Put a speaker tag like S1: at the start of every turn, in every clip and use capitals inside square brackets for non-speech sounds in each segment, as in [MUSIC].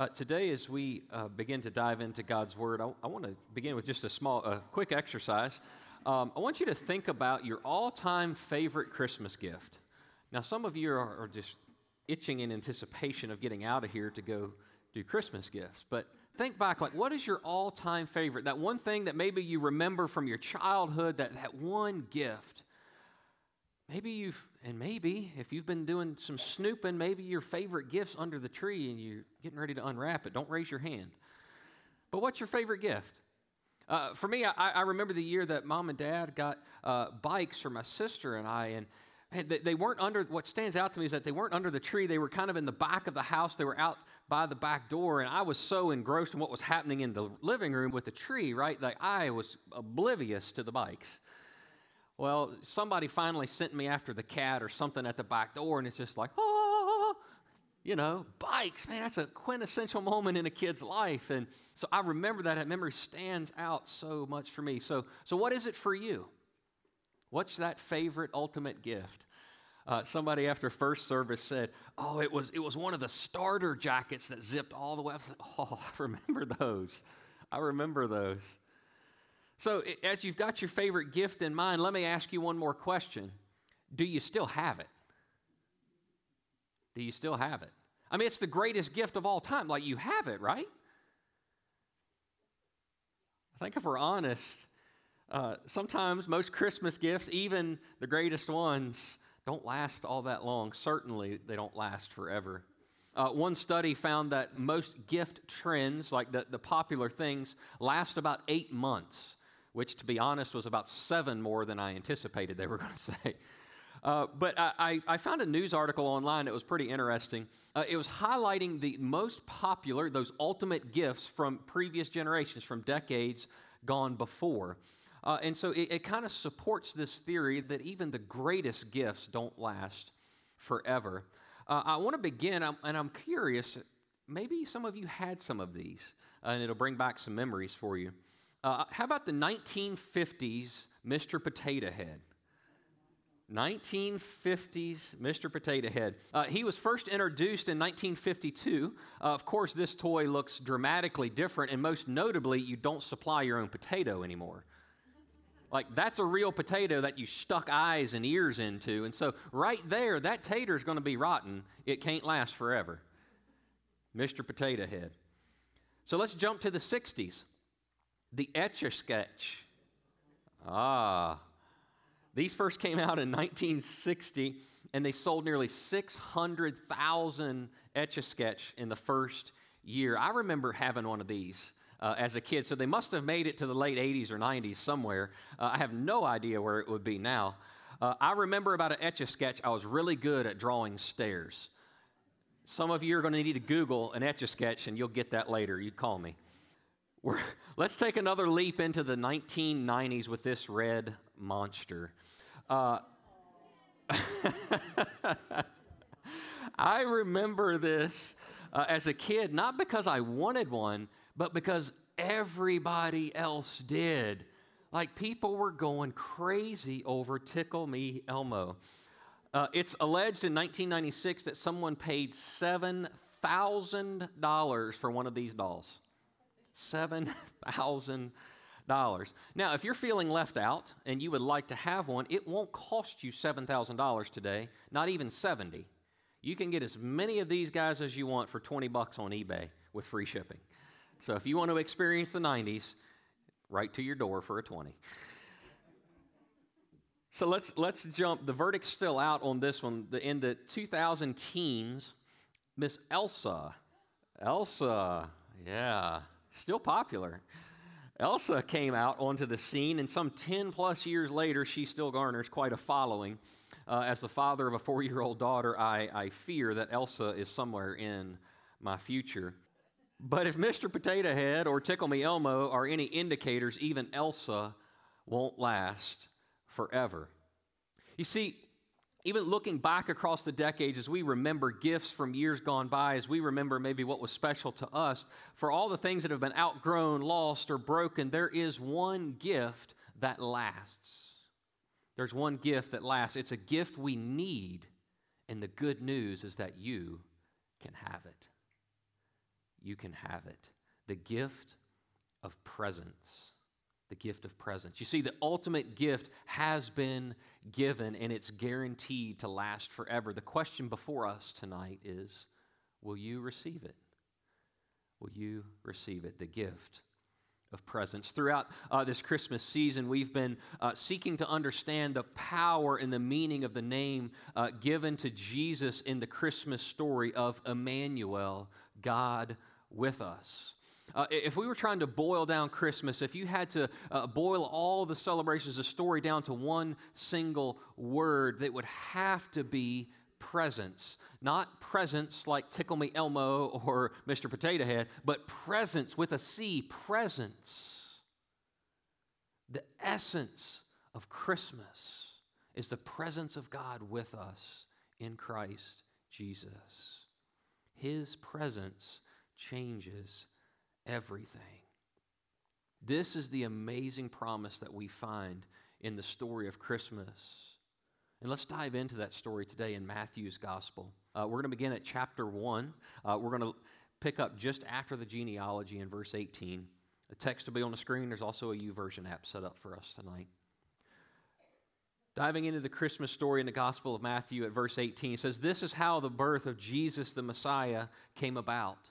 S1: Uh, today, as we uh, begin to dive into God's Word, I, I want to begin with just a small, a quick exercise. Um, I want you to think about your all time favorite Christmas gift. Now, some of you are, are just itching in anticipation of getting out of here to go do Christmas gifts. But think back, like, what is your all time favorite? That one thing that maybe you remember from your childhood, that, that one gift. Maybe you've, and maybe if you've been doing some snooping, maybe your favorite gift's under the tree and you're getting ready to unwrap it. Don't raise your hand. But what's your favorite gift? Uh, for me, I, I, remember the year that mom and dad got uh, bikes for my sister and I, and they, weren't under, what stands out to me is that they weren't under the tree. They were kind of in the back of the house. They were out by the back door, and I was so engrossed in what was happening in the living room with the tree, right? That I was oblivious to the bikes. Well, somebody finally sent me after the cat or something at the back door, and it's just like, oh, you know, bikes, man, that's a quintessential moment in a kid's life. And so I remember that. That memory stands out so much for me. So, so what is it for you? What's that favorite ultimate gift? Uh, somebody after first service said, "Oh, it was it was one of the starter jackets that zipped all the way." Like, "Oh, [LAUGHS] I remember those. I remember those." So, as you've got your favorite gift in mind, let me ask you one more question Do you still have it? Do you still have it? I mean, it's the greatest gift of all time. Like, you have it, right? I think if we're honest, uh, sometimes most Christmas gifts, even the greatest ones, don't last all that long. Certainly, they don't last forever. Uh, one study found that most gift trends, like the, the popular things, last about eight months which, to be honest, was about seven more than I anticipated they were [LAUGHS] going to say. Uh, but I, I, found a news article online that was pretty interesting. Uh, it was highlighting the most popular, those ultimate gifts from previous generations, from decades gone before. Uh, and so it, it kind of supports this theory that even the greatest gifts don't last forever. Uh, I want to begin, and I'm curious, maybe some of you had some of these, and it'll bring back some memories for you. Uh, how about the 1950s Mr. Potato Head? 1950s Mr. Potato Head. Uh, he was first introduced in 1952. Uh, of course, this toy looks dramatically different, and most notably, you don't supply your own potato anymore. Like, that's a real potato that you stuck eyes and ears into. And so, right there, that tater is going to be rotten. It can't last forever. Mr. Potato Head. So, let's jump to the 60s. The Etch a Sketch. Ah. These first came out in 1960, and they sold nearly 600,000 Etch a Sketch in the first year. I remember having one of these. Uh, as a kid, so they must have made it to the late 80s or 90s somewhere. Uh, I have no idea where it would be now. Uh, I remember about an etch a sketch, I was really good at drawing stairs. Some of you are going to need to Google an etch a sketch, and you'll get that later. You call me. We're, [LAUGHS] let's take another leap into the 1990s with this red monster. Uh, [LAUGHS] I remember this uh, as a kid, not because I wanted one, but because everybody else did. Like people were going crazy over Tickle Me Elmo. Uh, it's alleged in 1996 that someone paid $7,000 for one of these dolls. $7,000. Now, if you're feeling left out and you would like to have one, it won't cost you $7,000 today, not even 70. You can get as many of these guys as you want for 20 bucks on eBay with free shipping. So if you want to experience the 90s, right to your door for a 20. So let's let's jump. The verdict's still out on this one. The, in the 2000 teens, Miss Elsa, Elsa, yeah, still popular. Elsa came out onto the scene, and some 10 plus years later, she still garners quite a following. Uh, as the father of a four year old daughter, I, I fear that Elsa is somewhere in my future. But if Mr. Potato Head or Tickle Me Elmo are any indicators, even Elsa won't last forever. You see, even looking back across the decades as we remember gifts from years gone by, as we remember maybe what was special to us, for all the things that have been outgrown, lost, or broken, there is one gift that lasts. There's one gift that lasts. It's a gift we need, and the good news is that you can have it. You can have it. The gift of presence the gift of presence. You see, the ultimate gift has been given and it's guaranteed to last forever. The question before us tonight is will you receive it? Will you receive it? The gift of presence. Throughout uh, this Christmas season, we've been uh, seeking to understand the power and the meaning of the name uh, given to Jesus in the Christmas story of Immanuel, God with us. Uh, if we were trying to boil down Christmas, if you had to uh, boil all the celebrations, the story down to one single word, that would have to be presence. Not presence like Tickle Me Elmo or Mr. Potato Head, but presence with a C, presence. The essence of Christmas is the presence of God with us in Christ Jesus. His presence changes everything. This is the amazing promise that we find in the story of Christmas. And let's dive into that story today in Matthew's gospel. Uh, we're going to begin at chapter 1. Uh, we're going to pick up just after the genealogy in verse 18. The text will be on the screen. There's also a YouVersion app set up for us tonight. Diving into the Christmas story in the Gospel of Matthew at verse 18, it says, This is how the birth of Jesus the Messiah came about.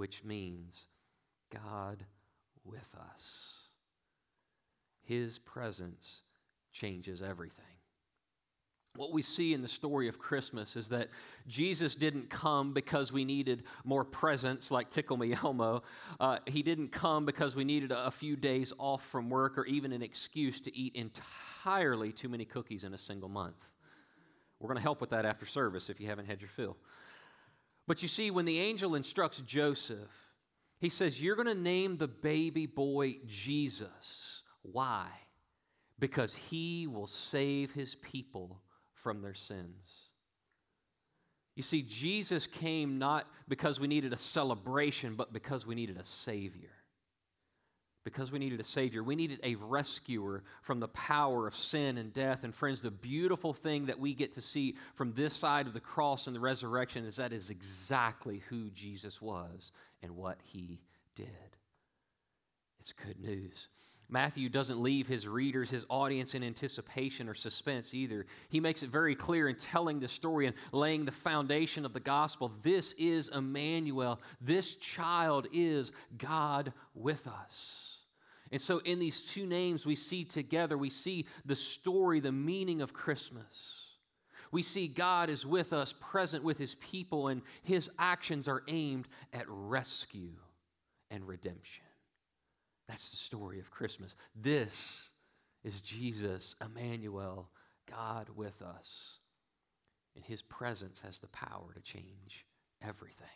S1: which means God with us. His presence changes everything. What we see in the story of Christmas is that Jesus didn't come because we needed more presents like Tickle Me Elmo. Uh, he didn't come because we needed a, a few days off from work or even an excuse to eat entirely too many cookies in a single month. We're going to help with that after service if you haven't had your fill. But you see, when the angel instructs Joseph, he says, You're going to name the baby boy Jesus why? Because he will save his people from their sins. You see, Jesus came not because we needed a celebration, but because we needed a Savior. Because we needed a Savior. We needed a rescuer from the power of sin and death. And, friends, the beautiful thing that we get to see from this side of the cross and the resurrection is that is exactly who Jesus was and what he did. It's good news. Matthew doesn't leave his readers, his audience, in anticipation or suspense either. He makes it very clear in telling the story and laying the foundation of the gospel. This is Immanuel. This child is God with us. And so, in these two names, we see together, we see the story, the meaning of Christmas. We see God is with us, present with his people, and his actions are aimed at rescue and redemption. That's the story of Christmas. This is Jesus, Immanuel, God with us. And his presence has the power to change everything.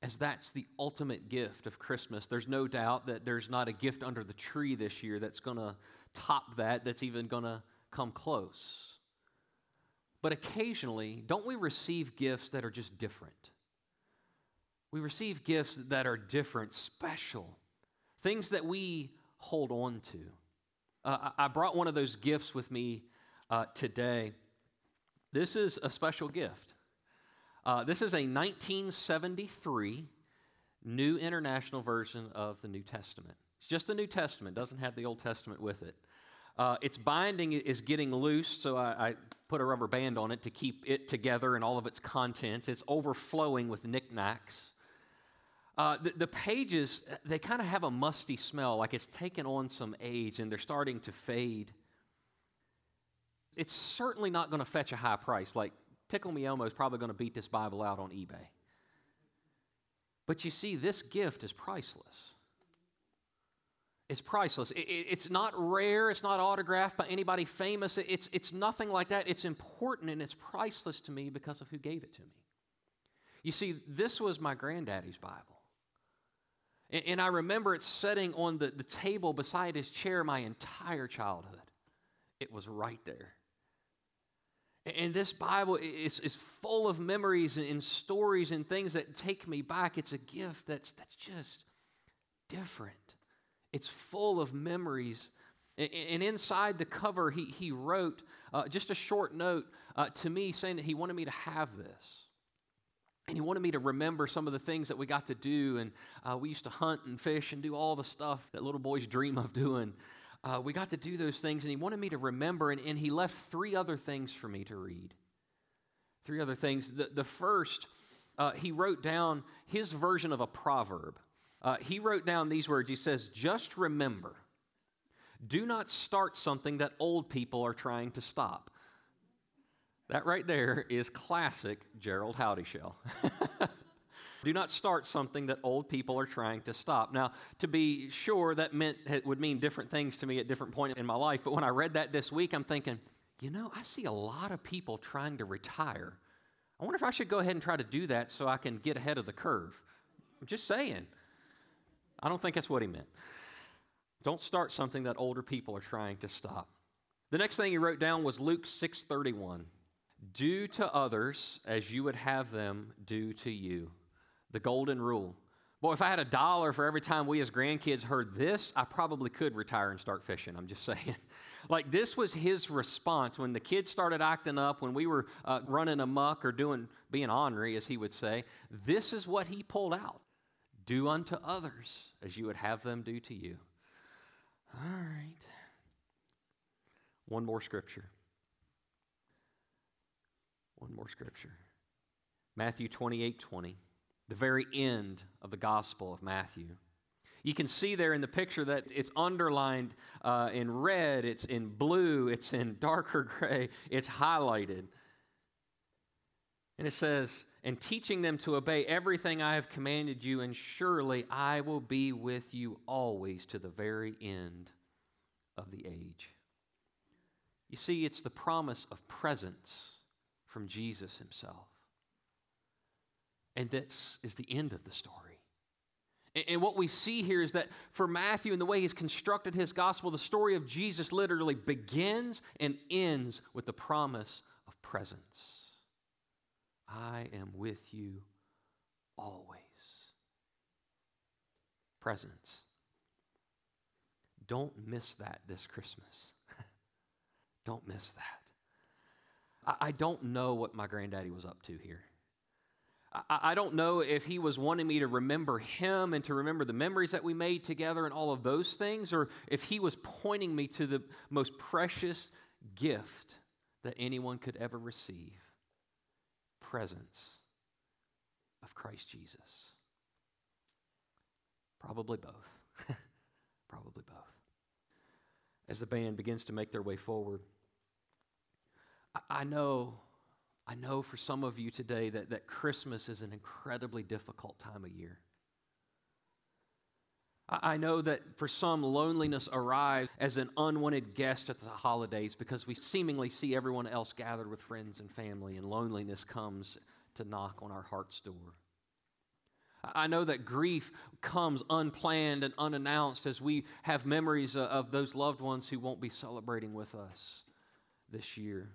S1: As that's the ultimate gift of Christmas, there's no doubt that there's not a gift under the tree this year that's going to top that, that's even going to come close. But occasionally, don't we receive gifts that are just different? We receive gifts that are different, special, things that we hold on to. Uh, I brought one of those gifts with me uh, today. This is a special gift. Uh, this is a 1973 New International Version of the New Testament. It's just the New Testament, doesn't have the Old Testament with it. Uh, its binding is getting loose, so I, I, put a rubber band on it to keep it together and all of its contents. It's overflowing with knickknacks. Uh, the, the, pages, they kind of have a musty smell, like it's taken on some age and they're starting to fade. It's certainly not going to fetch a high price. Like Tickle Me Elmo is probably going to beat this Bible out on eBay. But you see, this gift is priceless. It's priceless. It, it, it's not rare. It's not autographed by anybody famous. It's, it's nothing like that. It's important and it's priceless to me because of who gave it to me. You see, this was my granddaddy's Bible. And, and I remember it sitting on the, the table beside his chair my entire childhood. It was right there. And this Bible is, is full of memories and, stories and things that take me back. It's a gift that's, that's just different. It's full of memories. And inside the cover, he, he wrote uh, just a short note uh, to me saying that he wanted me to have this. And he wanted me to remember some of the things that we got to do. And uh, we used to hunt and fish and do all the stuff that little boys dream of doing. Uh, we got to do those things, and he wanted me to remember. And, and, he left three other things for me to read. Three other things. The, the first, uh, he wrote down his version of a proverb. Uh, he wrote down these words He says, Just remember, do not start something that old people are trying to stop. That right there is classic Gerald Howdyshell. [LAUGHS] Do not start something that old people are trying to stop. Now, to be sure, that meant it would mean different things to me at different points in my life. But when I read that this week, I'm thinking, you know, I see a lot of people trying to retire. I wonder if I should go ahead and try to do that so I can get ahead of the curve. I'm just saying. I don't think that's what he meant. Don't start something that older people are trying to stop. The next thing he wrote down was Luke 6:31. Do to others as you would have them do to you. The golden rule. Boy, if I had a dollar for every time we as grandkids heard this, I probably could retire and start fishing. I'm just [LAUGHS] saying. like, this was his response when the kids started acting up, when we were uh, running amuck or doing, being ornery, as he would say. This is what he pulled out Do unto others as you would have them do to you. All right. One more scripture. One more scripture Matthew 28 20, the very end of the Gospel of Matthew. You can see there in the picture that it's underlined uh, in red, it's in blue, it's in [LAUGHS] darker gray, it's highlighted. And it says, and teaching them to obey everything I have commanded you, and surely I will be with you always to the very end of the age. You see, it's the promise of presence from Jesus himself. And this is the end of the story. And what we see here is that for Matthew and the way he's constructed his gospel, the story of Jesus literally begins and ends with the promise of presence. I am with you always. Presence. Don't miss that this Christmas. [LAUGHS] Don't miss that. I, I don't know what my granddaddy was up to here. I, don't know if he was wanting me to remember him and to remember the memories that we made together and all of those things, or if he was pointing me to the most precious gift that anyone could ever receive presence of Christ Jesus. Probably both. [LAUGHS] Probably both. As the band begins to make their way forward, I know, I know for some of you today that, that Christmas is an incredibly difficult time of year. I know that for some, loneliness arrives as an unwanted guest at the holidays because we seemingly see everyone else gathered with friends and family, and loneliness comes to knock on our heart's door. I know that grief comes unplanned and unannounced as we have memories uh, of those loved ones who won't be celebrating with us this year.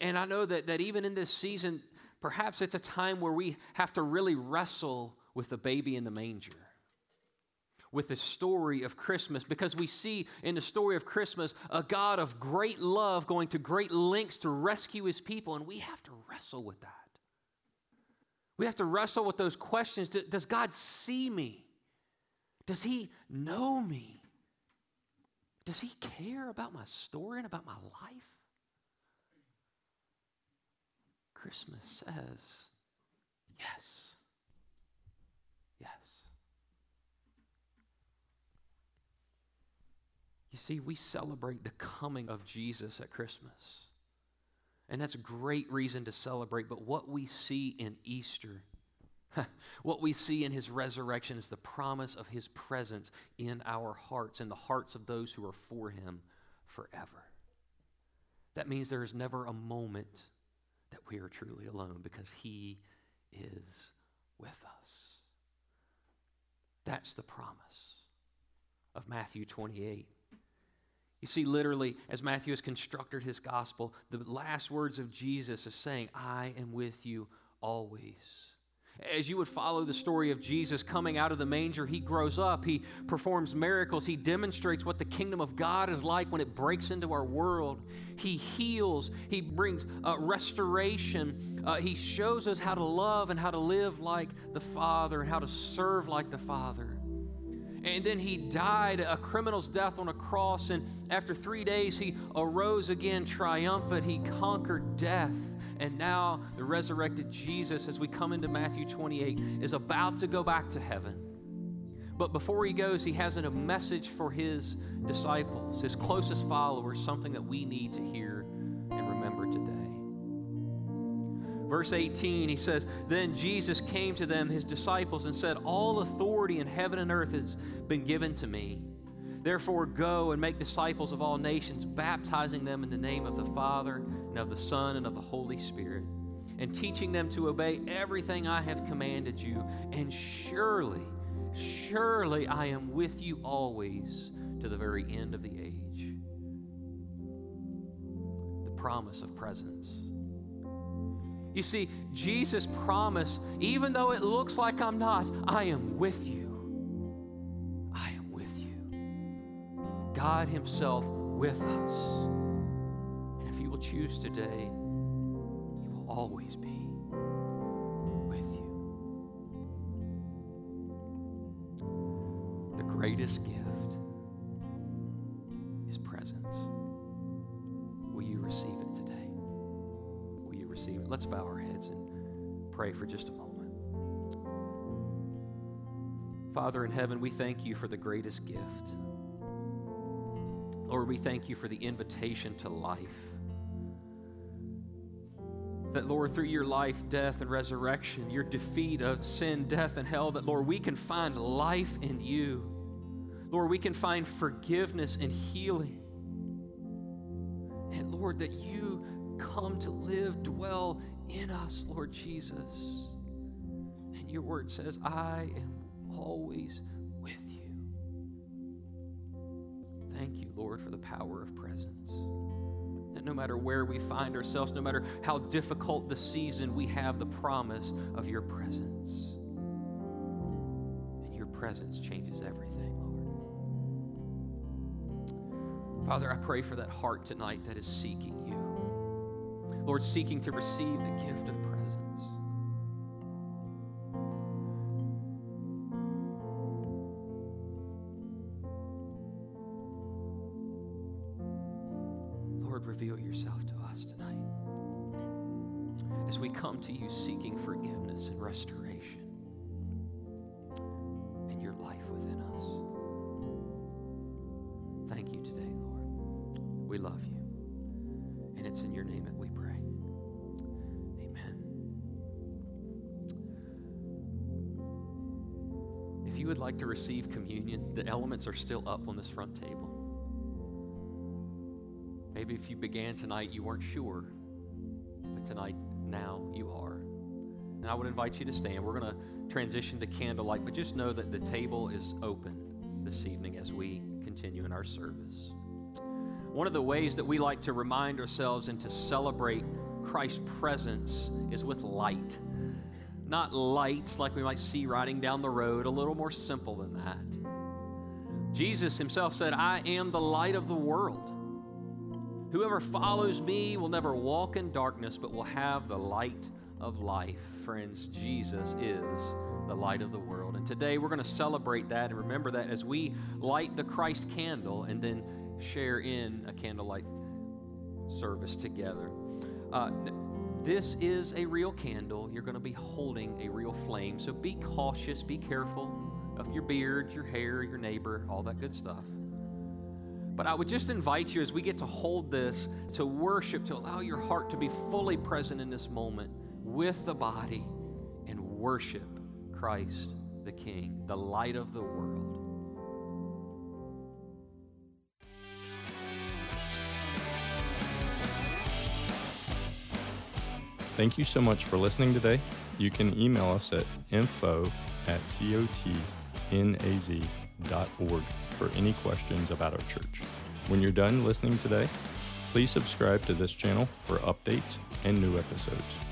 S1: And I know that, that even in this season, perhaps it's a time where we have to really wrestle with the baby in the manger with the story of Christmas because we see in the story of Christmas a God of great love going to great lengths to rescue his people, and we have to wrestle with that. We have to wrestle with those questions Does God see me? Does he know me? Does he care about my story and about my life? Christmas says, yes. Yes. You see, we celebrate the coming of Jesus at Christmas. And that's a great reason to celebrate. But what we see in Easter, [LAUGHS] what we see in his resurrection is the promise of his presence in our hearts, in the hearts of those who are for him forever. That means there is never a moment that we are truly alone because he is with us. That's the promise of Matthew 28. You see, literally, as Matthew has constructed his gospel, the last words of Jesus is saying, I am with you always. As you would follow the story of Jesus coming out of the manger, he grows up, he performs miracles, he demonstrates what the kingdom of God is like when it breaks into our world. He heals, he brings uh, restoration, uh, he shows us how to love and how to live like the Father and how to serve like the Father. And then he died a criminal's death on a cross. And after three days, he arose again triumphant. He conquered death. And now the resurrected Jesus, as we come into Matthew 28, is about to go back to heaven. But before he goes, he has a message for his disciples, his closest followers, something that we need to hear and remember today. Verse 18, he says, Then Jesus came to them, his disciples, and said, All authority in heaven and earth has been given to me. Therefore, go and make disciples of all nations, baptizing them in the name of the Father, and of the Son, and of the Holy Spirit, and teaching them to obey everything I have commanded you. And surely, surely I am with you always to the very end of the age. The promise of presence you see, Jesus promised, even though it looks like I'm not, I am with you. God Himself with us. And if you will choose today, He will always be with you. The greatest gift is presence. Will you receive it today? Will you receive it. Let's bow our heads and pray for just a moment. Father in heaven, we thank you for the greatest gift. Lord, we thank you for the invitation to life. That, Lord, through your life, death, and resurrection, your defeat of sin, death, and hell, that, Lord, we can find life in you. Lord, we can find forgiveness and healing. And, Lord, that you come to live, dwell in us, Lord Jesus. And your word says, I am always Lord, for the power of presence. That no matter where we find ourselves, no matter how difficult the season, we have the promise of your presence. And your presence changes everything, Lord. Father, I pray for that heart tonight that is seeking you. Lord, seeking to receive the gift of presence. Seeking forgiveness and restoration and your life within us. Thank you today, Lord. We love you. And it's in your name that we pray. Amen. If you you would like to receive communion, the elements are still up on this front table. Maybe if you began tonight, you weren't sure, but tonight, now you are. And I would invite you to stand. We're going to transition to candlelight, but just know that the table is open this evening as we continue in our service. One of the ways that we like to remind ourselves and to celebrate Christ's presence is with light. Not lights like we might see riding down the road, a little more simple than that. Jesus himself said, I am the light of the world. Whoever follows me will never walk in darkness, but will have the light of life. Friends, Jesus is the light of the world. And today we're going to celebrate that and remember that as we light the Christ candle and then share in a candlelight service together. Uh, this is a real candle. You're going to be holding a real flame. So be cautious, be careful of your beard, your hair, your neighbor, all that good stuff. But I would just invite you as we get to hold this to worship, to allow your heart to be fully present in this moment with the body and worship Christ the King, the light of the world.
S2: Thank you so much for listening today. You can email us at info at cotnaz.org for any questions about our church. When you're done listening today, please subscribe to this channel for updates and new episodes.